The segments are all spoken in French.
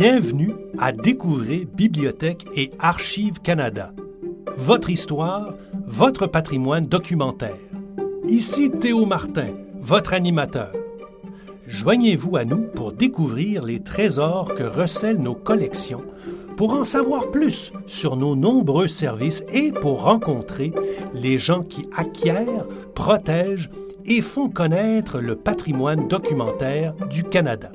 Bienvenue à Découvrir Bibliothèque et Archives Canada. Votre histoire, votre patrimoine documentaire. Ici Théo Martin, votre animateur. Joignez-vous à nous pour découvrir les trésors que recèlent nos collections, pour en savoir plus sur nos nombreux services et pour rencontrer les gens qui acquièrent, protègent et font connaître le patrimoine documentaire du Canada.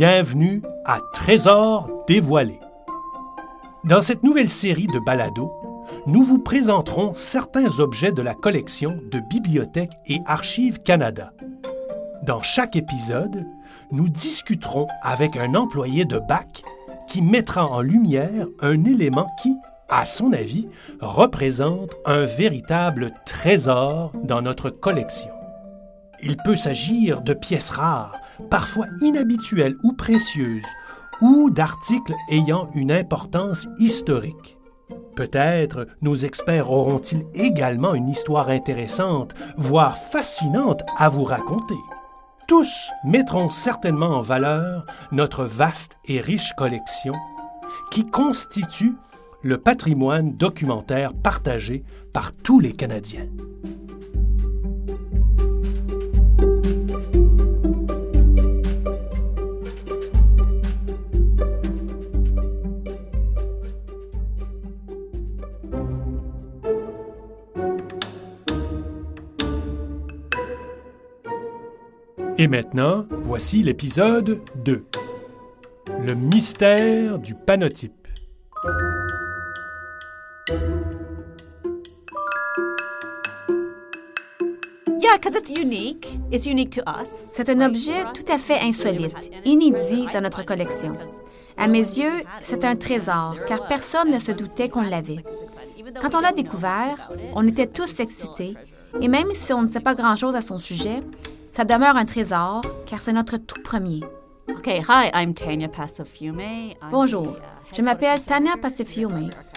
Bienvenue à Trésors dévoilés. Dans cette nouvelle série de balados, nous vous présenterons certains objets de la collection de Bibliothèque et Archives Canada. Dans chaque épisode, nous discuterons avec un employé de BAC qui mettra en lumière un élément qui, à son avis, représente un véritable trésor dans notre collection. Il peut s'agir de pièces rares, parfois inhabituelles ou précieuses, ou d'articles ayant une importance historique. Peut-être nos experts auront-ils également une histoire intéressante, voire fascinante à vous raconter. Tous mettront certainement en valeur notre vaste et riche collection qui constitue le patrimoine documentaire partagé par tous les Canadiens. Et maintenant, voici l'épisode 2. Le mystère du panotype. C'est un objet tout à fait insolite, inédit dans notre collection. À mes yeux, c'est un trésor, car personne ne se doutait qu'on l'avait. Quand on l'a découvert, on était tous excités, et même si on ne sait pas grand-chose à son sujet, ça demeure un trésor, car c'est notre tout premier. Bonjour, je m'appelle Tania.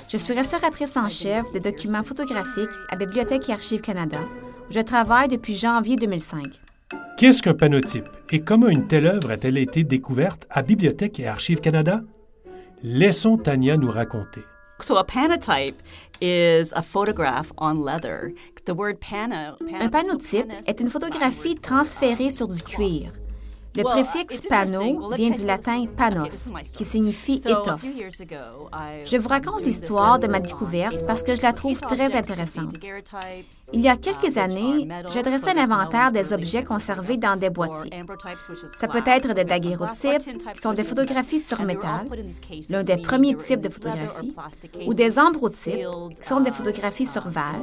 Je suis restauratrice en chef des documents photographiques à Bibliothèque et Archives Canada, où je travaille depuis janvier 2005. Qu'est-ce qu'un panotype et comment une telle œuvre a-t-elle été découverte à Bibliothèque et Archives Canada? Laissons Tania nous raconter. Un panotype est une photographie transférée sur du cuir. Le préfixe pano vient du latin panos, qui signifie étoffe. Je vous raconte l'histoire de ma découverte parce que je la trouve très intéressante. Il y a quelques années, j'ai dressé l'inventaire des objets conservés dans des boîtiers. Ça peut être des daguerreotypes, qui sont des photographies sur métal, l'un des premiers types de photographies, ou des ambrotypes, qui sont des photographies sur verre,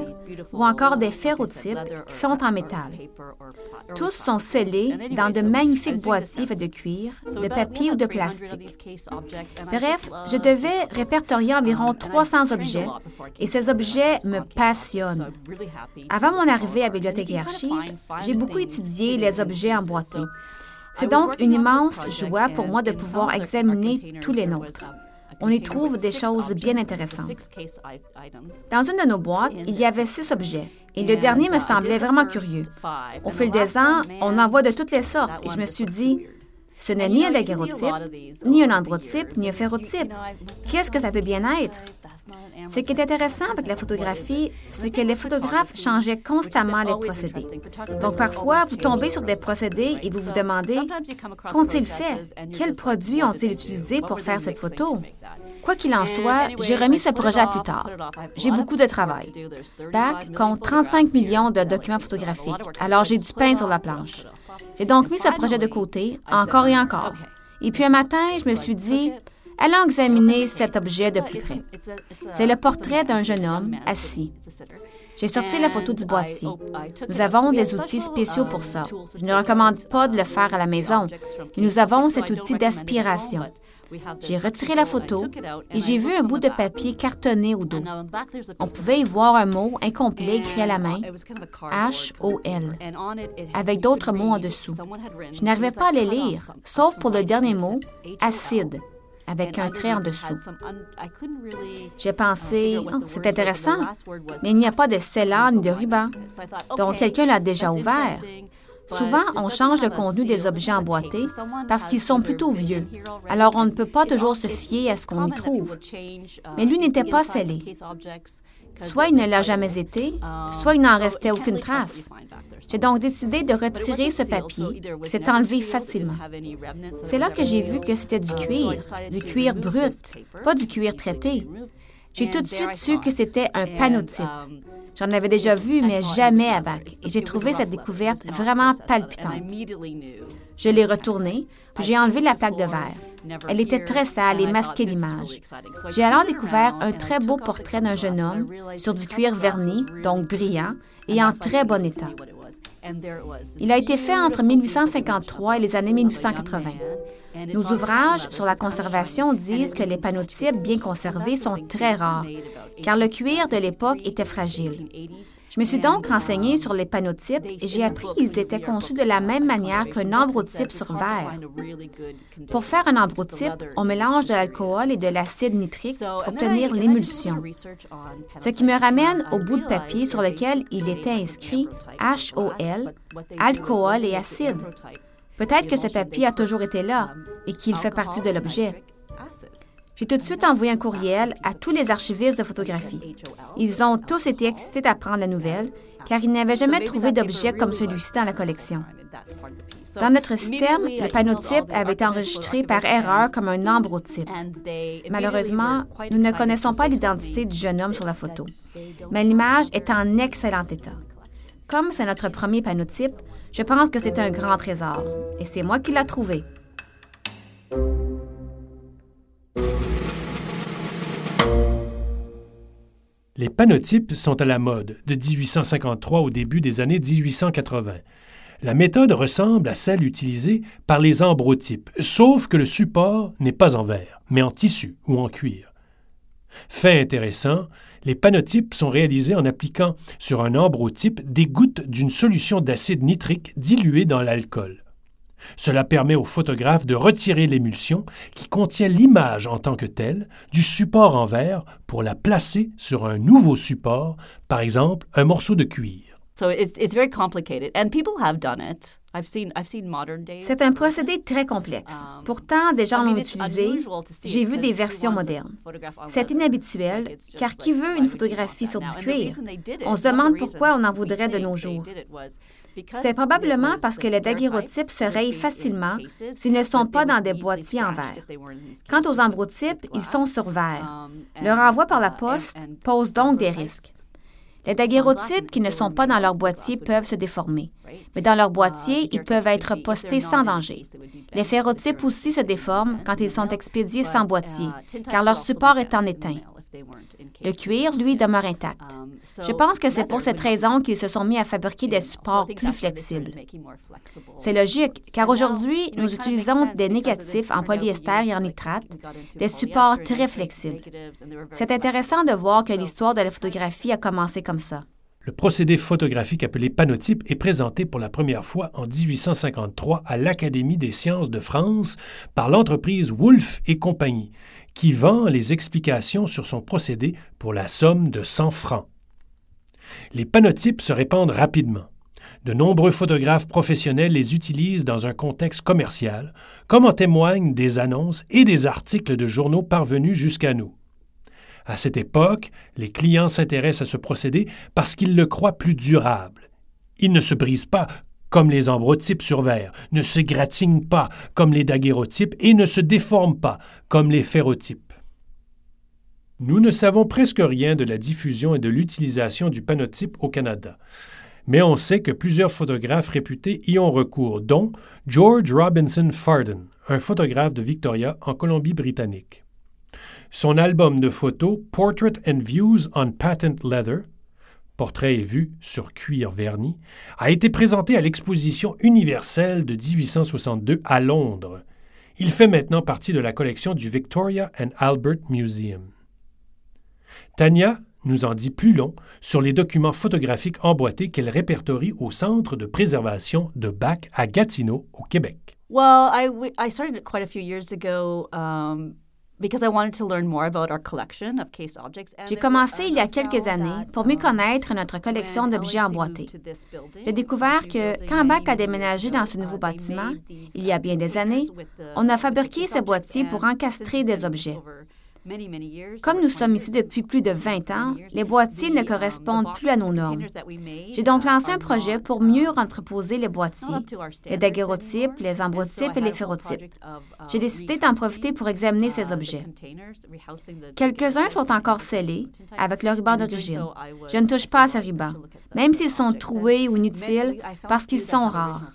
ou encore des ferrotypes, qui sont en métal. Tous sont scellés dans de magnifiques boîtiers faits de cuir, de papier ou de plastique. Bref, je devais répertorier environ 300 objets et ces objets me passionnent. Avant mon arrivée à Bibliothèque et Archives, j'ai beaucoup étudié les objets emboîtés. C'est donc une immense joie pour moi de pouvoir examiner tous les nôtres on y trouve des choses bien intéressantes. Dans une de nos boîtes, il y avait six objets, et le dernier me semblait vraiment curieux. Au fil des ans, on en voit de toutes les sortes, et je me suis dit, ce n'est ni un daguerreotype, ni un ambrotype, ni un ferrotype. Qu'est-ce que ça peut bien être? Ce qui est intéressant avec la photographie, c'est que les photographes changeaient constamment les procédés. Donc parfois, vous tombez sur des procédés et vous vous demandez, qu'ont-ils fait? Quels produits ont-ils utilisés pour faire cette photo? Quoi qu'il en soit, j'ai remis ce projet à plus tard. J'ai beaucoup de travail. BAC compte 35 millions de documents photographiques, alors j'ai du pain sur la planche. J'ai donc mis ce projet de côté, encore et encore. Et puis un matin, je me suis dit, allons examiner cet objet de plus près. C'est le portrait d'un jeune homme assis. J'ai sorti la photo du boîtier. Nous avons des outils spéciaux pour ça. Je ne recommande pas de le faire à la maison. nous avons cet outil d'aspiration. J'ai retiré la photo et j'ai vu un bout de papier cartonné au dos. On pouvait y voir un mot incomplet écrit à la main, H-O-L, avec d'autres mots en dessous. Je n'arrivais pas à les lire, sauf pour le dernier mot, acide avec un trait en dessous. J'ai pensé, oh, c'est intéressant, mais il n'y a pas de scellant ni de ruban. Donc quelqu'un l'a déjà ouvert. Souvent, on change le contenu des objets emboîtés parce qu'ils sont plutôt vieux. Alors, on ne peut pas toujours se fier à ce qu'on y trouve. Mais lui n'était pas scellé. Soit il ne l'a jamais été, soit il n'en restait aucune trace. J'ai donc décidé de retirer ce papier qui s'est enlevé facilement. C'est là que j'ai vu que c'était du cuir, du cuir brut, pas du cuir traité. J'ai tout de suite su que c'était un panotype. J'en avais déjà vu, mais jamais à BAC, et j'ai trouvé cette découverte vraiment palpitante. Je l'ai retournée, puis j'ai enlevé la plaque de verre. Elle était très sale et masquait l'image. J'ai alors découvert un très beau portrait d'un jeune homme sur du cuir verni, donc brillant, et en très bon état. Il a été fait entre 1853 et les années 1880. Nos ouvrages sur la conservation disent que les panotypes bien conservés sont très rares, car le cuir de l'époque était fragile. Je me suis donc renseignée sur les panotypes et j'ai appris qu'ils étaient conçus de la même manière qu'un ambrotype sur verre. Pour faire un ambrotype, on mélange de l'alcool et de l'acide nitrique pour obtenir l'émulsion. Ce qui me ramène au bout de papier sur lequel il était inscrit HOL, alcool et acide. Peut-être que ce papier a toujours été là et qu'il fait partie de l'objet. J'ai tout de suite envoyé un courriel à tous les archivistes de photographie. Ils ont tous été excités d'apprendre la nouvelle, car ils n'avaient jamais trouvé d'objet comme celui-ci dans la collection. Dans notre système, le panotype avait été enregistré par erreur comme un ambrotype. Malheureusement, nous ne connaissons pas l'identité du jeune homme sur la photo, mais l'image est en excellent état. Comme c'est notre premier panotype, je pense que c'est un grand trésor, et c'est moi qui l'ai trouvé. Les panotypes sont à la mode de 1853 au début des années 1880. La méthode ressemble à celle utilisée par les ambrotypes, sauf que le support n'est pas en verre, mais en tissu ou en cuir. Fait intéressant, les panotypes sont réalisés en appliquant sur un ambrotype des gouttes d'une solution d'acide nitrique diluée dans l'alcool. Cela permet au photographe de retirer l'émulsion qui contient l'image en tant que telle du support en verre pour la placer sur un nouveau support, par exemple un morceau de cuir. C'est un procédé très complexe. Um, Pourtant, des gens l'ont utilisé. J'ai vu des versions modernes. C'est inhabituel, car qui veut une photographie sur du cuir? On se demande pourquoi on en voudrait de nos jours. C'est probablement parce que les daguerreotypes se rayent facilement s'ils ne sont pas dans des boîtiers en verre. Quant aux ambrotypes, ils sont sur verre. Leur envoi par la poste pose donc des risques. Les daguerreotypes qui ne sont pas dans leur boîtier peuvent se déformer, mais dans leur boîtier, ils peuvent être postés sans danger. Les ferrotypes aussi se déforment quand ils sont expédiés sans boîtier, car leur support est en éteint. Le cuir, lui, demeure intact. Um, Je pense que c'est pour cette raison qu'ils se sont mis à fabriquer des supports plus flexibles. C'est logique, car aujourd'hui, nous utilisons des négatifs en polyester et en nitrate, des supports très flexibles. C'est intéressant de voir que l'histoire de la photographie a commencé comme ça. Le procédé photographique appelé panotype est présenté pour la première fois en 1853 à l'Académie des sciences de France par l'entreprise Wolff et compagnie, qui vend les explications sur son procédé pour la somme de 100 francs. Les panotypes se répandent rapidement. De nombreux photographes professionnels les utilisent dans un contexte commercial, comme en témoignent des annonces et des articles de journaux parvenus jusqu'à nous. À cette époque, les clients s'intéressent à ce procédé parce qu'ils le croient plus durable. Il ne se brise pas comme les ambrotypes sur verre, ne se gratignent pas comme les daguerreotypes et ne se déforment pas comme les ferrotypes. Nous ne savons presque rien de la diffusion et de l'utilisation du panotype au Canada, mais on sait que plusieurs photographes réputés y ont recours, dont George Robinson Farden, un photographe de Victoria en Colombie-Britannique. Son album de photos Portrait and Views on Patent Leather portrait et vue sur cuir verni, a été présenté à l'exposition universelle de 1862 à Londres. Il fait maintenant partie de la collection du Victoria and Albert Museum. Tania nous en dit plus long sur les documents photographiques emboîtés qu'elle répertorie au Centre de préservation de Bac à Gatineau, au Québec. J'ai commencé il y a quelques années pour mieux connaître notre collection d'objets emboîtés. J'ai découvert que quand BAC a déménagé dans ce nouveau bâtiment, il y a bien des années, on a fabriqué ces boîtiers pour encastrer des objets. Comme nous sommes ici depuis plus de 20 ans, les boîtiers ne correspondent plus à nos normes. J'ai donc lancé un projet pour mieux entreposer les boîtiers, les daguerreotypes, les emboîtypes et les ferrotypes. J'ai décidé d'en profiter pour examiner ces objets. Quelques-uns sont encore scellés avec le ruban d'origine. Je ne touche pas à ces rubans, même s'ils sont troués ou inutiles parce qu'ils sont rares.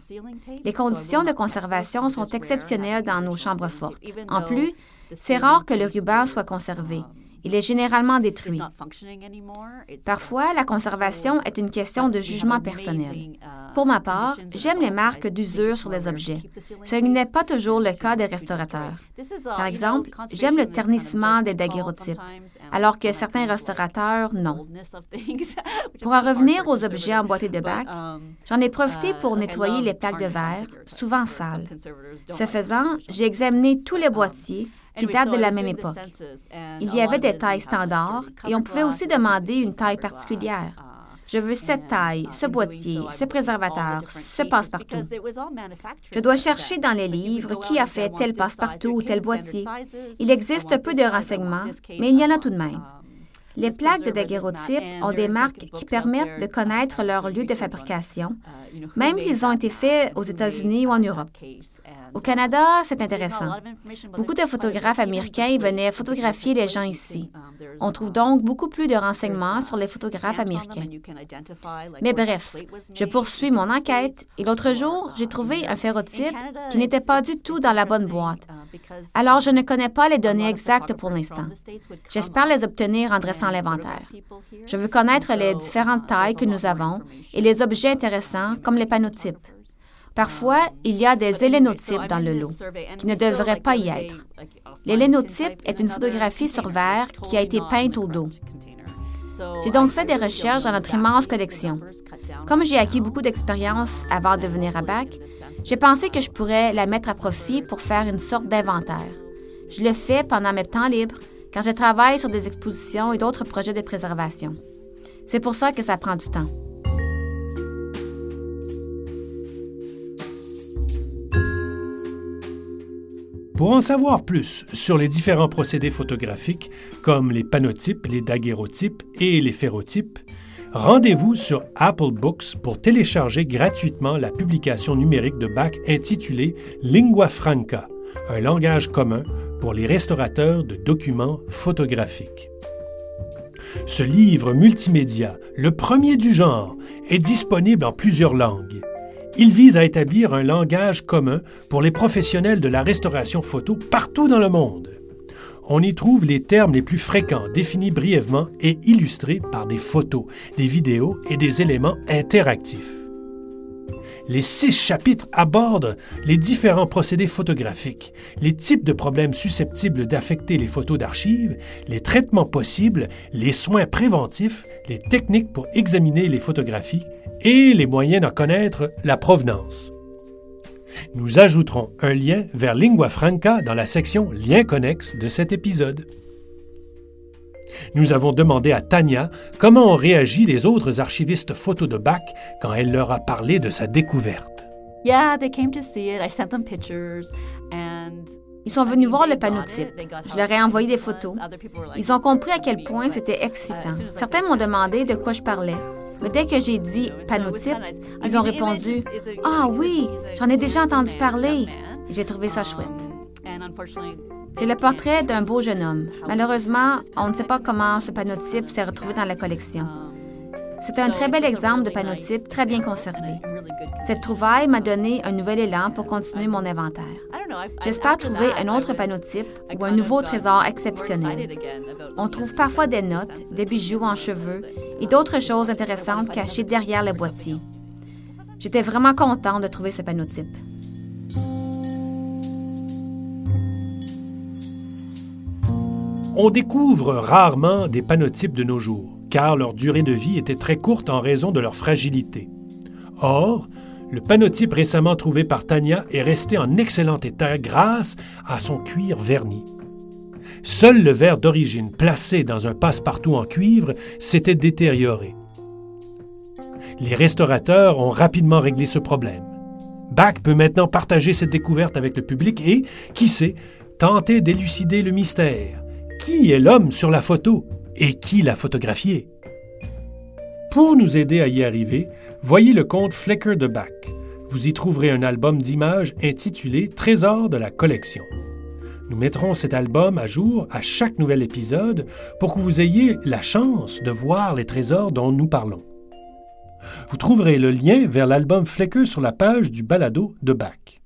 Les conditions de conservation sont exceptionnelles dans nos chambres fortes. En plus, c'est rare que le ruban soit conservé. Il est généralement détruit. Parfois, la conservation est une question de jugement personnel. Pour ma part, j'aime les marques d'usure sur les objets. Ce n'est pas toujours le cas des restaurateurs. Par exemple, j'aime le ternissement des daguerreotypes, alors que certains restaurateurs, non. Pour en revenir aux objets emboîtés de bac, j'en ai profité pour nettoyer les plaques de verre, souvent sales. Ce faisant, j'ai examiné tous les boîtiers qui datent de la même époque. Il y avait des tailles standards et on pouvait aussi demander une taille particulière. Je veux cette taille, ce boîtier, ce préservateur, ce passe-partout. Je dois chercher dans les livres qui a fait tel passe-partout ou tel boîtier. Il existe peu de renseignements, mais il y en a tout de même. Les plaques de daguerreotypes ont des marques qui permettent de connaître leur lieu de fabrication, même s'ils ont été faits aux États-Unis ou en Europe. Au Canada, c'est intéressant. Beaucoup de photographes américains venaient photographier les gens ici. On trouve donc beaucoup plus de renseignements sur les photographes américains. Mais bref, je poursuis mon enquête et l'autre jour, j'ai trouvé un ferrotype qui n'était pas du tout dans la bonne boîte. Alors, je ne connais pas les données exactes pour l'instant. J'espère les obtenir en dressant l'inventaire. Je veux connaître les différentes tailles que nous avons et les objets intéressants comme les panotypes. Parfois, il y a des hélénotypes dans le lot, qui ne devraient pas y être. L'hélénotype est une photographie sur verre qui a été peinte au dos. J'ai donc fait des recherches dans notre immense collection. Comme j'ai acquis beaucoup d'expérience avant de venir à BAC, j'ai pensé que je pourrais la mettre à profit pour faire une sorte d'inventaire. Je le fais pendant mes temps libres, car je travaille sur des expositions et d'autres projets de préservation. C'est pour ça que ça prend du temps. Pour en savoir plus sur les différents procédés photographiques, comme les panotypes, les daguerreotypes et les ferrotypes, rendez-vous sur Apple Books pour télécharger gratuitement la publication numérique de Bach intitulée Lingua Franca, un langage commun pour les restaurateurs de documents photographiques. Ce livre multimédia, le premier du genre, est disponible en plusieurs langues. Il vise à établir un langage commun pour les professionnels de la restauration photo partout dans le monde. On y trouve les termes les plus fréquents définis brièvement et illustrés par des photos, des vidéos et des éléments interactifs. Les six chapitres abordent les différents procédés photographiques, les types de problèmes susceptibles d'affecter les photos d'archives, les traitements possibles, les soins préventifs, les techniques pour examiner les photographies et les moyens d'en connaître la provenance. Nous ajouterons un lien vers Lingua Franca dans la section Liens connexes de cet épisode. Nous avons demandé à Tania comment ont réagi les autres archivistes photos de Bach quand elle leur a parlé de sa découverte. Ils sont venus voir le panotype. Je leur ai envoyé des photos. Ils ont compris à quel point c'était excitant. Certains m'ont demandé de quoi je parlais. Mais dès que j'ai dit panotype, ils ont répondu Ah oui, j'en ai déjà entendu parler. J'ai trouvé ça chouette. C'est le portrait d'un beau jeune homme. Malheureusement, on ne sait pas comment ce panotype s'est retrouvé dans la collection. C'est un très bel exemple de panotype très bien conservé. Cette trouvaille m'a donné un nouvel élan pour continuer mon inventaire. J'espère trouver un autre panotype ou un nouveau trésor exceptionnel. On trouve parfois des notes, des bijoux en cheveux et d'autres choses intéressantes cachées derrière les boîtiers. J'étais vraiment content de trouver ce panotype. On découvre rarement des panotypes de nos jours car leur durée de vie était très courte en raison de leur fragilité. Or, le panotype récemment trouvé par Tania est resté en excellent état grâce à son cuir verni. Seul le verre d'origine placé dans un passe-partout en cuivre s'était détérioré. Les restaurateurs ont rapidement réglé ce problème. Bach peut maintenant partager cette découverte avec le public et, qui sait, tenter d'élucider le mystère. Qui est l'homme sur la photo et qui l'a photographié? Pour nous aider à y arriver, voyez le compte Flickr de Bach. Vous y trouverez un album d'images intitulé Trésor de la collection. Nous mettrons cet album à jour à chaque nouvel épisode pour que vous ayez la chance de voir les trésors dont nous parlons. Vous trouverez le lien vers l'album Flecker sur la page du balado de Bach.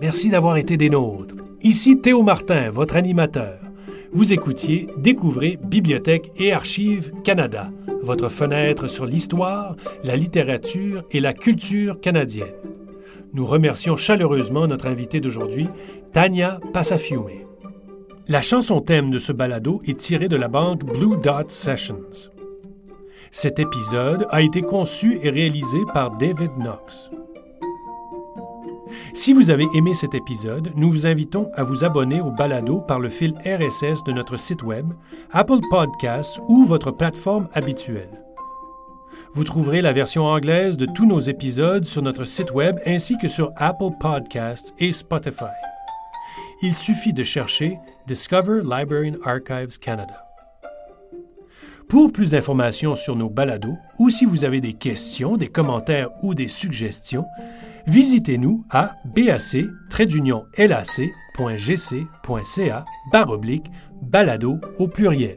Merci d'avoir été des nôtres. Ici Théo Martin, votre animateur. Vous écoutiez Découvrez Bibliothèque et Archives Canada votre fenêtre sur l'histoire, la littérature et la culture canadienne. Nous remercions chaleureusement notre invité d'aujourd'hui, Tania Passafiume. La chanson thème de ce balado est tirée de la banque Blue Dot Sessions. Cet épisode a été conçu et réalisé par David Knox. Si vous avez aimé cet épisode, nous vous invitons à vous abonner au balado par le fil RSS de notre site web, Apple Podcasts ou votre plateforme habituelle. Vous trouverez la version anglaise de tous nos épisodes sur notre site web ainsi que sur Apple Podcasts et Spotify. Il suffit de chercher Discover Library and Archives Canada. Pour plus d'informations sur nos balados ou si vous avez des questions, des commentaires ou des suggestions, visitez-nous à bac-lac.gc.ca baroblique balado au pluriel.